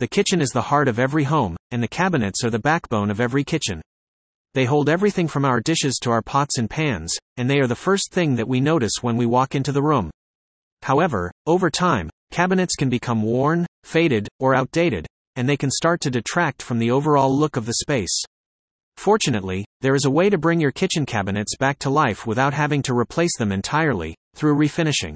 The kitchen is the heart of every home, and the cabinets are the backbone of every kitchen. They hold everything from our dishes to our pots and pans, and they are the first thing that we notice when we walk into the room. However, over time, cabinets can become worn, faded, or outdated, and they can start to detract from the overall look of the space. Fortunately, there is a way to bring your kitchen cabinets back to life without having to replace them entirely, through refinishing.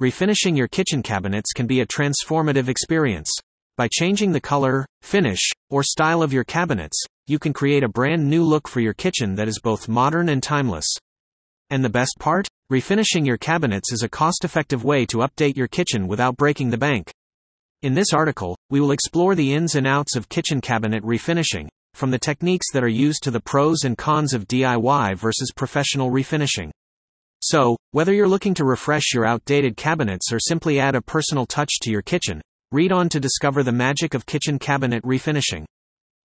Refinishing your kitchen cabinets can be a transformative experience. By changing the color, finish, or style of your cabinets, you can create a brand new look for your kitchen that is both modern and timeless. And the best part? Refinishing your cabinets is a cost effective way to update your kitchen without breaking the bank. In this article, we will explore the ins and outs of kitchen cabinet refinishing, from the techniques that are used to the pros and cons of DIY versus professional refinishing. So, whether you're looking to refresh your outdated cabinets or simply add a personal touch to your kitchen, read on to discover the magic of kitchen cabinet refinishing.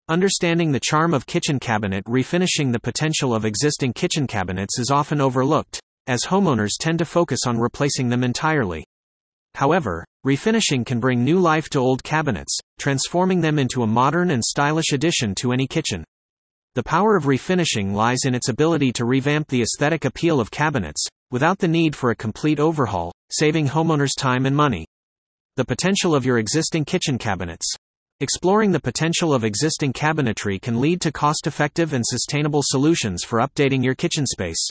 Understanding the charm of kitchen cabinet refinishing the potential of existing kitchen cabinets is often overlooked, as homeowners tend to focus on replacing them entirely. However, refinishing can bring new life to old cabinets, transforming them into a modern and stylish addition to any kitchen. The power of refinishing lies in its ability to revamp the aesthetic appeal of cabinets, without the need for a complete overhaul, saving homeowners time and money. The potential of your existing kitchen cabinets. Exploring the potential of existing cabinetry can lead to cost effective and sustainable solutions for updating your kitchen space.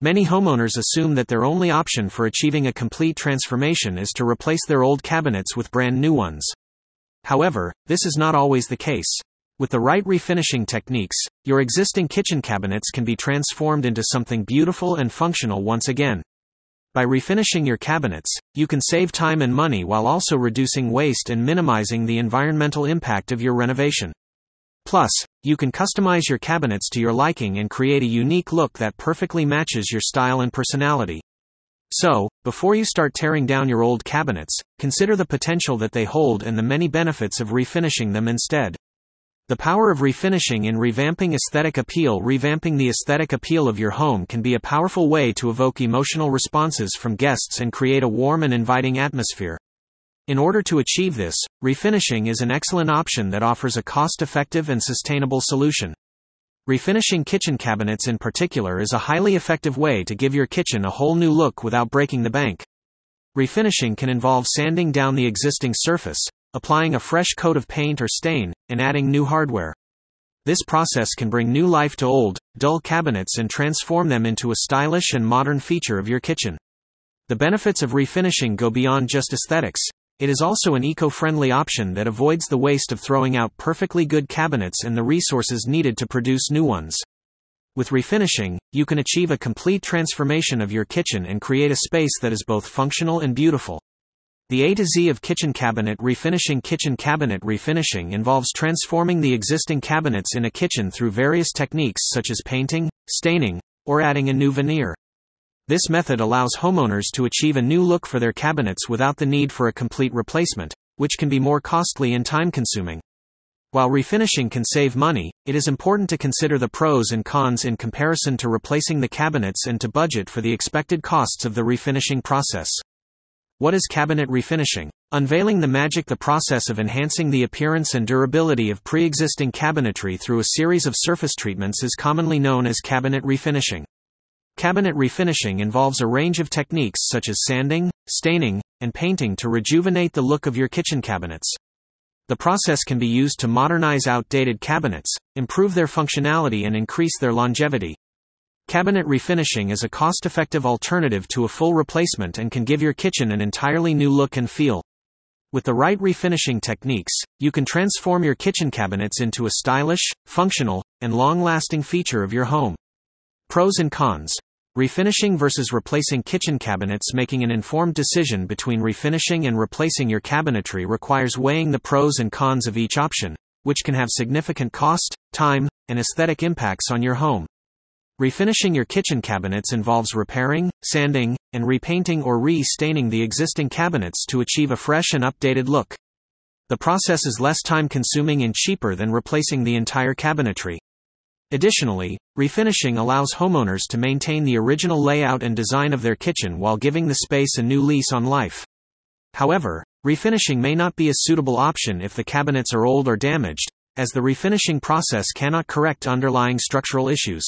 Many homeowners assume that their only option for achieving a complete transformation is to replace their old cabinets with brand new ones. However, this is not always the case. With the right refinishing techniques, your existing kitchen cabinets can be transformed into something beautiful and functional once again. By refinishing your cabinets, you can save time and money while also reducing waste and minimizing the environmental impact of your renovation. Plus, you can customize your cabinets to your liking and create a unique look that perfectly matches your style and personality. So, before you start tearing down your old cabinets, consider the potential that they hold and the many benefits of refinishing them instead. The power of refinishing in revamping aesthetic appeal Revamping the aesthetic appeal of your home can be a powerful way to evoke emotional responses from guests and create a warm and inviting atmosphere. In order to achieve this, refinishing is an excellent option that offers a cost effective and sustainable solution. Refinishing kitchen cabinets in particular is a highly effective way to give your kitchen a whole new look without breaking the bank. Refinishing can involve sanding down the existing surface, applying a fresh coat of paint or stain, and adding new hardware. This process can bring new life to old, dull cabinets and transform them into a stylish and modern feature of your kitchen. The benefits of refinishing go beyond just aesthetics. It is also an eco friendly option that avoids the waste of throwing out perfectly good cabinets and the resources needed to produce new ones. With refinishing, you can achieve a complete transformation of your kitchen and create a space that is both functional and beautiful. The A to Z of kitchen cabinet refinishing Kitchen cabinet refinishing involves transforming the existing cabinets in a kitchen through various techniques such as painting, staining, or adding a new veneer. This method allows homeowners to achieve a new look for their cabinets without the need for a complete replacement, which can be more costly and time consuming. While refinishing can save money, it is important to consider the pros and cons in comparison to replacing the cabinets and to budget for the expected costs of the refinishing process. What is cabinet refinishing? Unveiling the magic the process of enhancing the appearance and durability of pre-existing cabinetry through a series of surface treatments is commonly known as cabinet refinishing. Cabinet refinishing involves a range of techniques such as sanding, staining, and painting to rejuvenate the look of your kitchen cabinets. The process can be used to modernize outdated cabinets, improve their functionality and increase their longevity. Cabinet refinishing is a cost effective alternative to a full replacement and can give your kitchen an entirely new look and feel. With the right refinishing techniques, you can transform your kitchen cabinets into a stylish, functional, and long lasting feature of your home. Pros and cons. Refinishing versus replacing kitchen cabinets Making an informed decision between refinishing and replacing your cabinetry requires weighing the pros and cons of each option, which can have significant cost, time, and aesthetic impacts on your home. Refinishing your kitchen cabinets involves repairing, sanding, and repainting or re-staining the existing cabinets to achieve a fresh and updated look. The process is less time consuming and cheaper than replacing the entire cabinetry. Additionally, refinishing allows homeowners to maintain the original layout and design of their kitchen while giving the space a new lease on life. However, refinishing may not be a suitable option if the cabinets are old or damaged, as the refinishing process cannot correct underlying structural issues.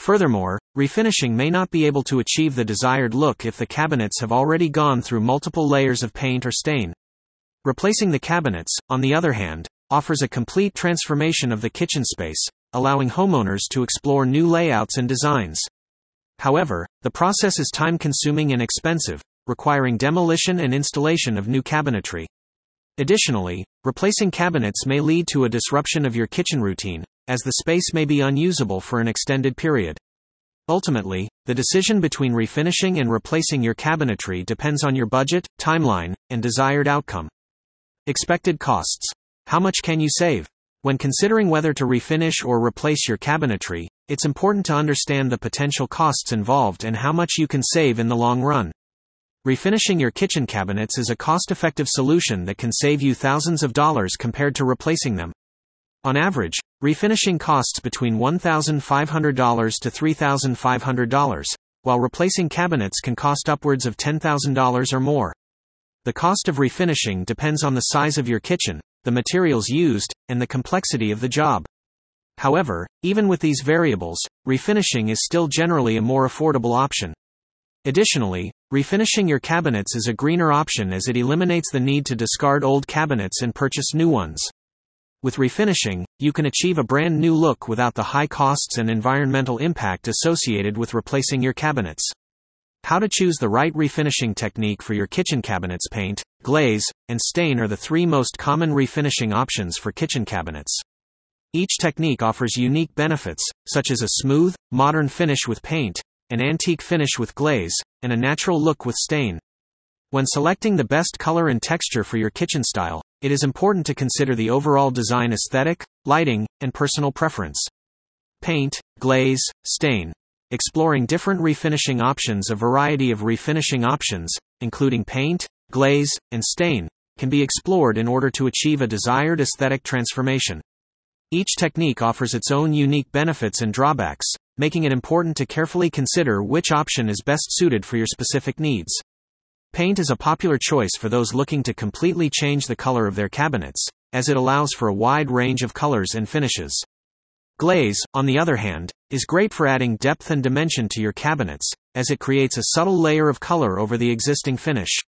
Furthermore, refinishing may not be able to achieve the desired look if the cabinets have already gone through multiple layers of paint or stain. Replacing the cabinets, on the other hand, offers a complete transformation of the kitchen space, allowing homeowners to explore new layouts and designs. However, the process is time consuming and expensive, requiring demolition and installation of new cabinetry. Additionally, replacing cabinets may lead to a disruption of your kitchen routine, as the space may be unusable for an extended period. Ultimately, the decision between refinishing and replacing your cabinetry depends on your budget, timeline, and desired outcome. Expected costs. How much can you save? When considering whether to refinish or replace your cabinetry, it's important to understand the potential costs involved and how much you can save in the long run. Refinishing your kitchen cabinets is a cost effective solution that can save you thousands of dollars compared to replacing them. On average, refinishing costs between $1,500 to $3,500, while replacing cabinets can cost upwards of $10,000 or more. The cost of refinishing depends on the size of your kitchen, the materials used, and the complexity of the job. However, even with these variables, refinishing is still generally a more affordable option. Additionally, refinishing your cabinets is a greener option as it eliminates the need to discard old cabinets and purchase new ones. With refinishing, you can achieve a brand new look without the high costs and environmental impact associated with replacing your cabinets. How to choose the right refinishing technique for your kitchen cabinets paint, glaze, and stain are the three most common refinishing options for kitchen cabinets. Each technique offers unique benefits, such as a smooth, modern finish with paint, an antique finish with glaze, and a natural look with stain. When selecting the best color and texture for your kitchen style, it is important to consider the overall design aesthetic, lighting, and personal preference. Paint, glaze, stain. Exploring different refinishing options, a variety of refinishing options, including paint, glaze, and stain, can be explored in order to achieve a desired aesthetic transformation. Each technique offers its own unique benefits and drawbacks, making it important to carefully consider which option is best suited for your specific needs. Paint is a popular choice for those looking to completely change the color of their cabinets, as it allows for a wide range of colors and finishes. Glaze, on the other hand, is great for adding depth and dimension to your cabinets, as it creates a subtle layer of color over the existing finish.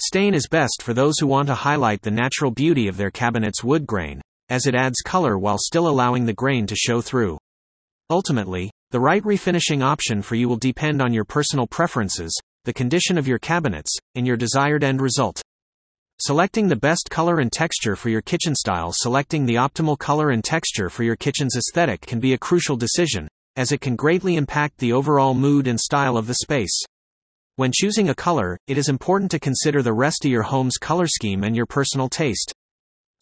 Stain is best for those who want to highlight the natural beauty of their cabinet's wood grain, as it adds color while still allowing the grain to show through. Ultimately, the right refinishing option for you will depend on your personal preferences, the condition of your cabinets, and your desired end result. Selecting the best color and texture for your kitchen style Selecting the optimal color and texture for your kitchen's aesthetic can be a crucial decision, as it can greatly impact the overall mood and style of the space. When choosing a color, it is important to consider the rest of your home's color scheme and your personal taste.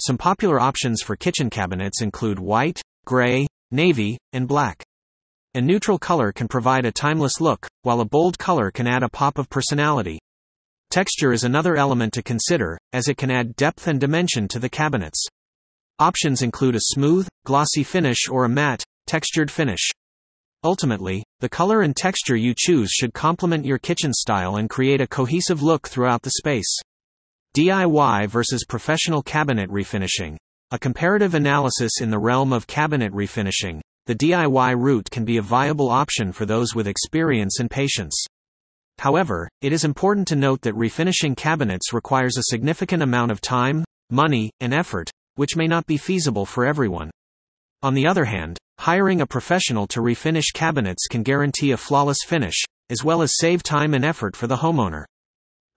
Some popular options for kitchen cabinets include white, gray, navy, and black. A neutral color can provide a timeless look, while a bold color can add a pop of personality. Texture is another element to consider, as it can add depth and dimension to the cabinets. Options include a smooth, glossy finish or a matte, textured finish. Ultimately, the color and texture you choose should complement your kitchen style and create a cohesive look throughout the space. DIY versus professional cabinet refinishing. A comparative analysis in the realm of cabinet refinishing, the DIY route can be a viable option for those with experience and patience. However, it is important to note that refinishing cabinets requires a significant amount of time, money, and effort, which may not be feasible for everyone. On the other hand, hiring a professional to refinish cabinets can guarantee a flawless finish, as well as save time and effort for the homeowner.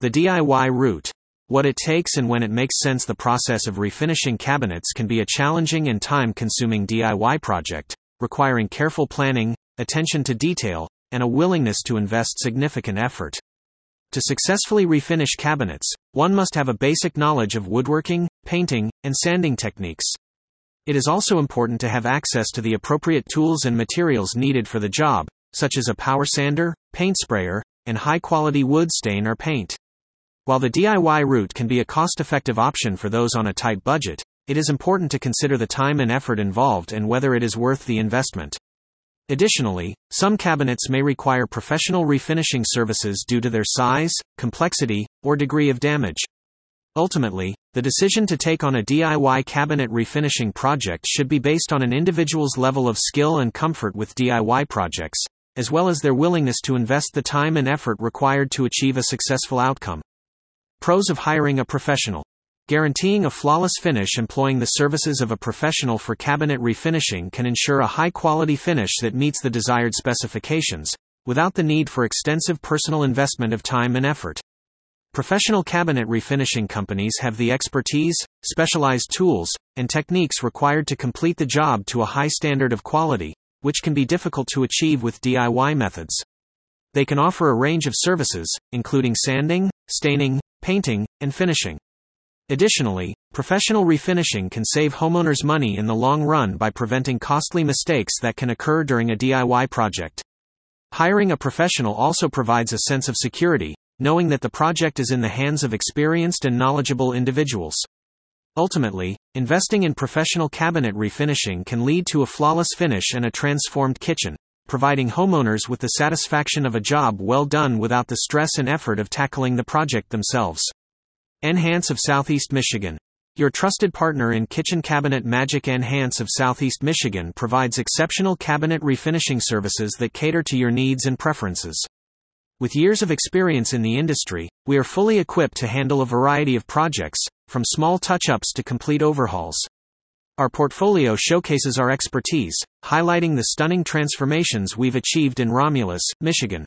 The DIY route. What it takes and when it makes sense. The process of refinishing cabinets can be a challenging and time consuming DIY project, requiring careful planning, attention to detail, and a willingness to invest significant effort. To successfully refinish cabinets, one must have a basic knowledge of woodworking, painting, and sanding techniques. It is also important to have access to the appropriate tools and materials needed for the job, such as a power sander, paint sprayer, and high quality wood stain or paint. While the DIY route can be a cost effective option for those on a tight budget, it is important to consider the time and effort involved and whether it is worth the investment. Additionally, some cabinets may require professional refinishing services due to their size, complexity, or degree of damage. Ultimately, the decision to take on a DIY cabinet refinishing project should be based on an individual's level of skill and comfort with DIY projects, as well as their willingness to invest the time and effort required to achieve a successful outcome. Pros of hiring a professional. Guaranteeing a flawless finish employing the services of a professional for cabinet refinishing can ensure a high quality finish that meets the desired specifications, without the need for extensive personal investment of time and effort. Professional cabinet refinishing companies have the expertise, specialized tools, and techniques required to complete the job to a high standard of quality, which can be difficult to achieve with DIY methods. They can offer a range of services, including sanding, staining, painting, and finishing. Additionally, professional refinishing can save homeowners money in the long run by preventing costly mistakes that can occur during a DIY project. Hiring a professional also provides a sense of security, knowing that the project is in the hands of experienced and knowledgeable individuals. Ultimately, investing in professional cabinet refinishing can lead to a flawless finish and a transformed kitchen, providing homeowners with the satisfaction of a job well done without the stress and effort of tackling the project themselves. N-Hance of Southeast Michigan. Your trusted partner in kitchen cabinet Magic N-Hance of Southeast Michigan provides exceptional cabinet refinishing services that cater to your needs and preferences. With years of experience in the industry, we are fully equipped to handle a variety of projects, from small touch ups to complete overhauls. Our portfolio showcases our expertise, highlighting the stunning transformations we've achieved in Romulus, Michigan.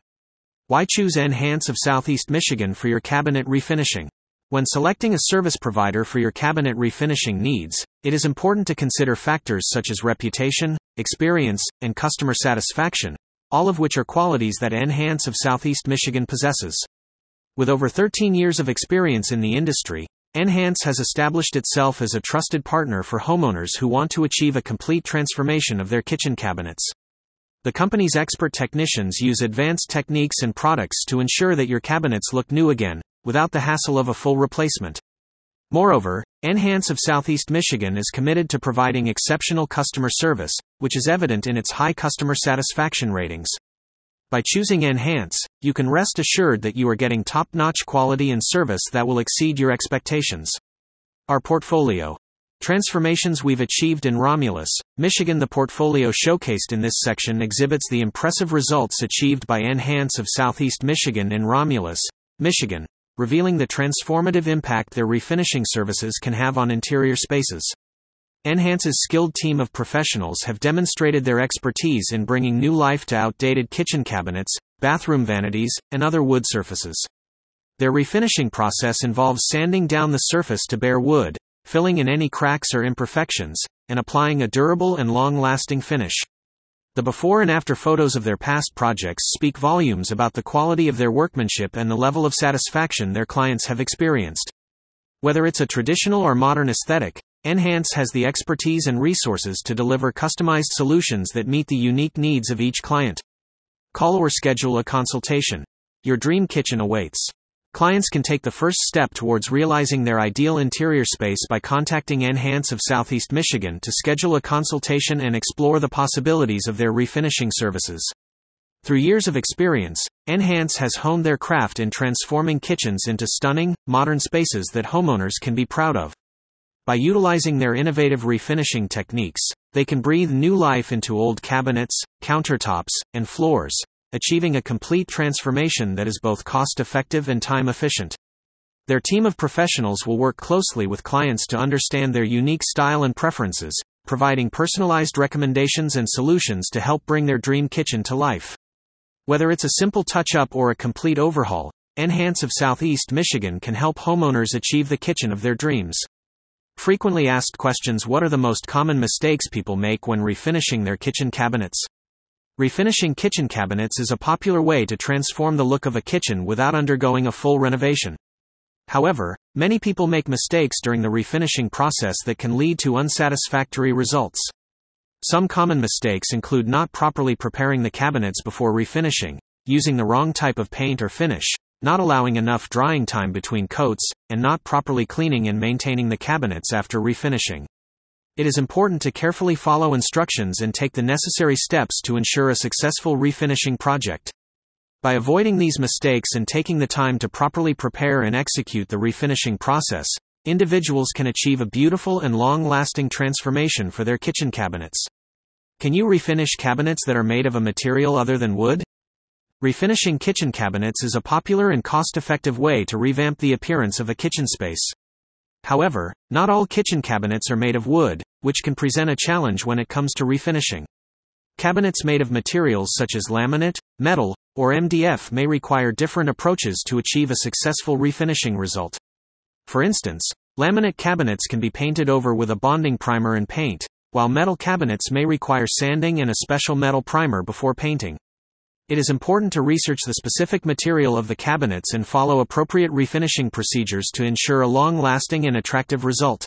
Why choose N-Hance of Southeast Michigan for your cabinet refinishing? When selecting a service provider for your cabinet refinishing needs, it is important to consider factors such as reputation, experience, and customer satisfaction, all of which are qualities that N-Hance of Southeast Michigan possesses. With over 13 years of experience in the industry, N-Hance has established itself as a trusted partner for homeowners who want to achieve a complete transformation of their kitchen cabinets. The company's expert technicians use advanced techniques and products to ensure that your cabinets look new again, without the hassle of a full replacement. Moreover, N-Hance of Southeast Michigan is committed to providing exceptional customer service, which is evident in its high customer satisfaction ratings. By choosing N-Hance, you can rest assured that you are getting top notch quality and service that will exceed your expectations. Our portfolio. Transformations we've achieved in Romulus, Michigan. The portfolio showcased in this section exhibits the impressive results achieved by N-Hance of Southeast Michigan in Romulus, Michigan, revealing the transformative impact their refinishing services can have on interior spaces. N-Hance's skilled team of professionals have demonstrated their expertise in bringing new life to outdated kitchen cabinets, bathroom vanities, and other wood surfaces. Their refinishing process involves sanding down the surface to bare wood, filling in any cracks or imperfections, and applying a durable and long lasting finish. The before and after photos of their past projects speak volumes about the quality of their workmanship and the level of satisfaction their clients have experienced. Whether it's a traditional or modern aesthetic, N-Hance has the expertise and resources to deliver customized solutions that meet the unique needs of each client. Call or schedule a consultation. Your dream kitchen awaits. Clients can take the first step towards realizing their ideal interior space by contacting N-Hance of Southeast Michigan to schedule a consultation and explore the possibilities of their refinishing services. Through years of experience, N-Hance has honed their craft in transforming kitchens into stunning, modern spaces that homeowners can be proud of. By utilizing their innovative refinishing techniques, they can breathe new life into old cabinets, countertops, and floors, achieving a complete transformation that is both cost effective and time efficient. Their team of professionals will work closely with clients to understand their unique style and preferences, providing personalized recommendations and solutions to help bring their dream kitchen to life. Whether it's a simple touch up or a complete overhaul, N-Hance of Southeast Michigan can help homeowners achieve the kitchen of their dreams. Frequently asked questions What are the most common mistakes people make when refinishing their kitchen cabinets? Refinishing kitchen cabinets is a popular way to transform the look of a kitchen without undergoing a full renovation. However, many people make mistakes during the refinishing process that can lead to unsatisfactory results. Some common mistakes include not properly preparing the cabinets before refinishing, using the wrong type of paint or finish, not allowing enough drying time between coats, and not properly cleaning and maintaining the cabinets after refinishing. It is important to carefully follow instructions and take the necessary steps to ensure a successful refinishing project. By avoiding these mistakes and taking the time to properly prepare and execute the refinishing process, individuals can achieve a beautiful and long lasting transformation for their kitchen cabinets. Can you refinish cabinets that are made of a material other than wood? Refinishing kitchen cabinets is a popular and cost effective way to revamp the appearance of a kitchen space. However, not all kitchen cabinets are made of wood, which can present a challenge when it comes to refinishing. Cabinets made of materials such as laminate, metal, or MDF may require different approaches to achieve a successful refinishing result. For instance, laminate cabinets can be painted over with a bonding primer and paint, while metal cabinets may require sanding and a special metal primer before painting. It is important to research the specific material of the cabinets and follow appropriate refinishing procedures to ensure a long lasting and attractive result.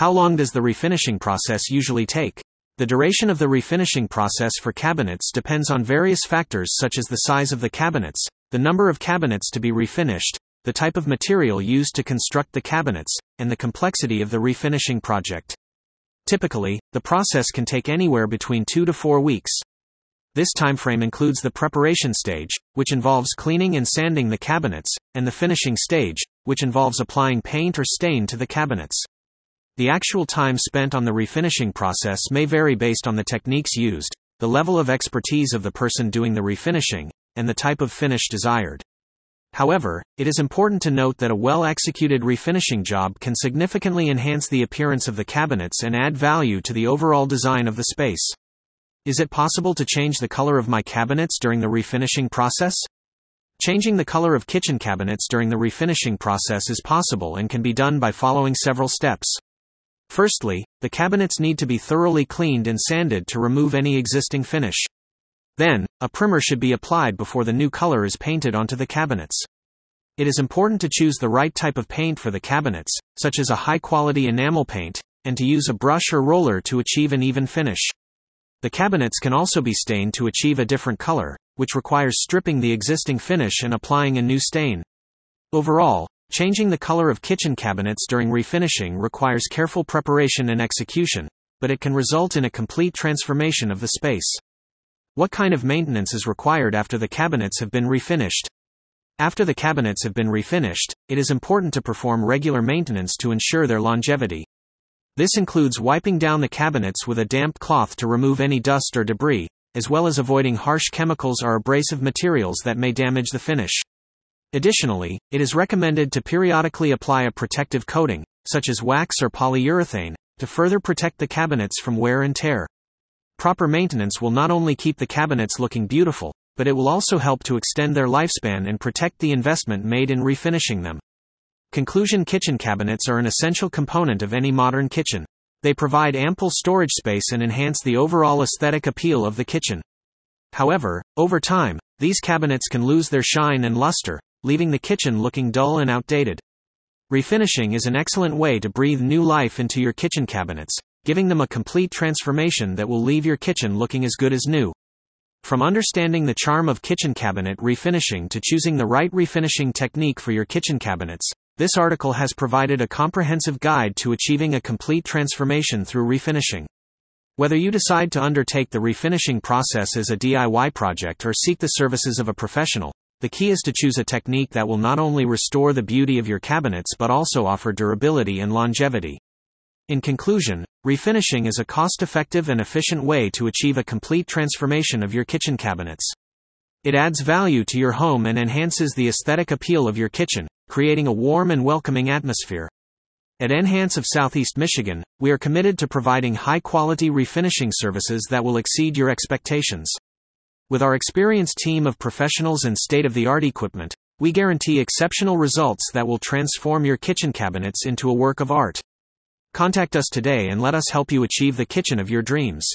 How long does the refinishing process usually take? The duration of the refinishing process for cabinets depends on various factors such as the size of the cabinets, the number of cabinets to be refinished, the type of material used to construct the cabinets, and the complexity of the refinishing project. Typically, the process can take anywhere between 2 to 4 weeks. This timeframe includes the preparation stage, which involves cleaning and sanding the cabinets, and the finishing stage, which involves applying paint or stain to the cabinets. The actual time spent on the refinishing process may vary based on the techniques used, the level of expertise of the person doing the refinishing, and the type of finish desired. However, it is important to note that a well executed refinishing job can significantly enhance the appearance of the cabinets and add value to the overall design of the space. Is it possible to change the color of my cabinets during the refinishing process? Changing the color of kitchen cabinets during the refinishing process is possible and can be done by following several steps. Firstly, the cabinets need to be thoroughly cleaned and sanded to remove any existing finish. Then, a primer should be applied before the new color is painted onto the cabinets. It is important to choose the right type of paint for the cabinets, such as a high quality enamel paint, and to use a brush or roller to achieve an even finish. The cabinets can also be stained to achieve a different color, which requires stripping the existing finish and applying a new stain. Overall, changing the color of kitchen cabinets during refinishing requires careful preparation and execution, but it can result in a complete transformation of the space. What kind of maintenance is required after the cabinets have been refinished? After the cabinets have been refinished, it is important to perform regular maintenance to ensure their longevity. This includes wiping down the cabinets with a damp cloth to remove any dust or debris, as well as avoiding harsh chemicals or abrasive materials that may damage the finish. Additionally, it is recommended to periodically apply a protective coating, such as wax or polyurethane, to further protect the cabinets from wear and tear. Proper maintenance will not only keep the cabinets looking beautiful, but it will also help to extend their lifespan and protect the investment made in refinishing them. Conclusion kitchen cabinets are an essential component of any modern kitchen. They provide ample storage space and enhance the overall aesthetic appeal of the kitchen. However, over time, these cabinets can lose their shine and luster, leaving the kitchen looking dull and outdated. Refinishing is an excellent way to breathe new life into your kitchen cabinets, giving them a complete transformation that will leave your kitchen looking as good as new. From understanding the charm of kitchen cabinet refinishing to choosing the right refinishing technique for your kitchen cabinets, this article has provided a comprehensive guide to achieving a complete transformation through refinishing. Whether you decide to undertake the refinishing process as a DIY project or seek the services of a professional, the key is to choose a technique that will not only restore the beauty of your cabinets but also offer durability and longevity. In conclusion, refinishing is a cost effective and efficient way to achieve a complete transformation of your kitchen cabinets. It adds value to your home and enhances the aesthetic appeal of your kitchen, creating a warm and welcoming atmosphere. At N-Hance of Southeast Michigan, we are committed to providing high quality refinishing services that will exceed your expectations. With our experienced team of professionals and state of the art equipment, we guarantee exceptional results that will transform your kitchen cabinets into a work of art. Contact us today and let us help you achieve the kitchen of your dreams.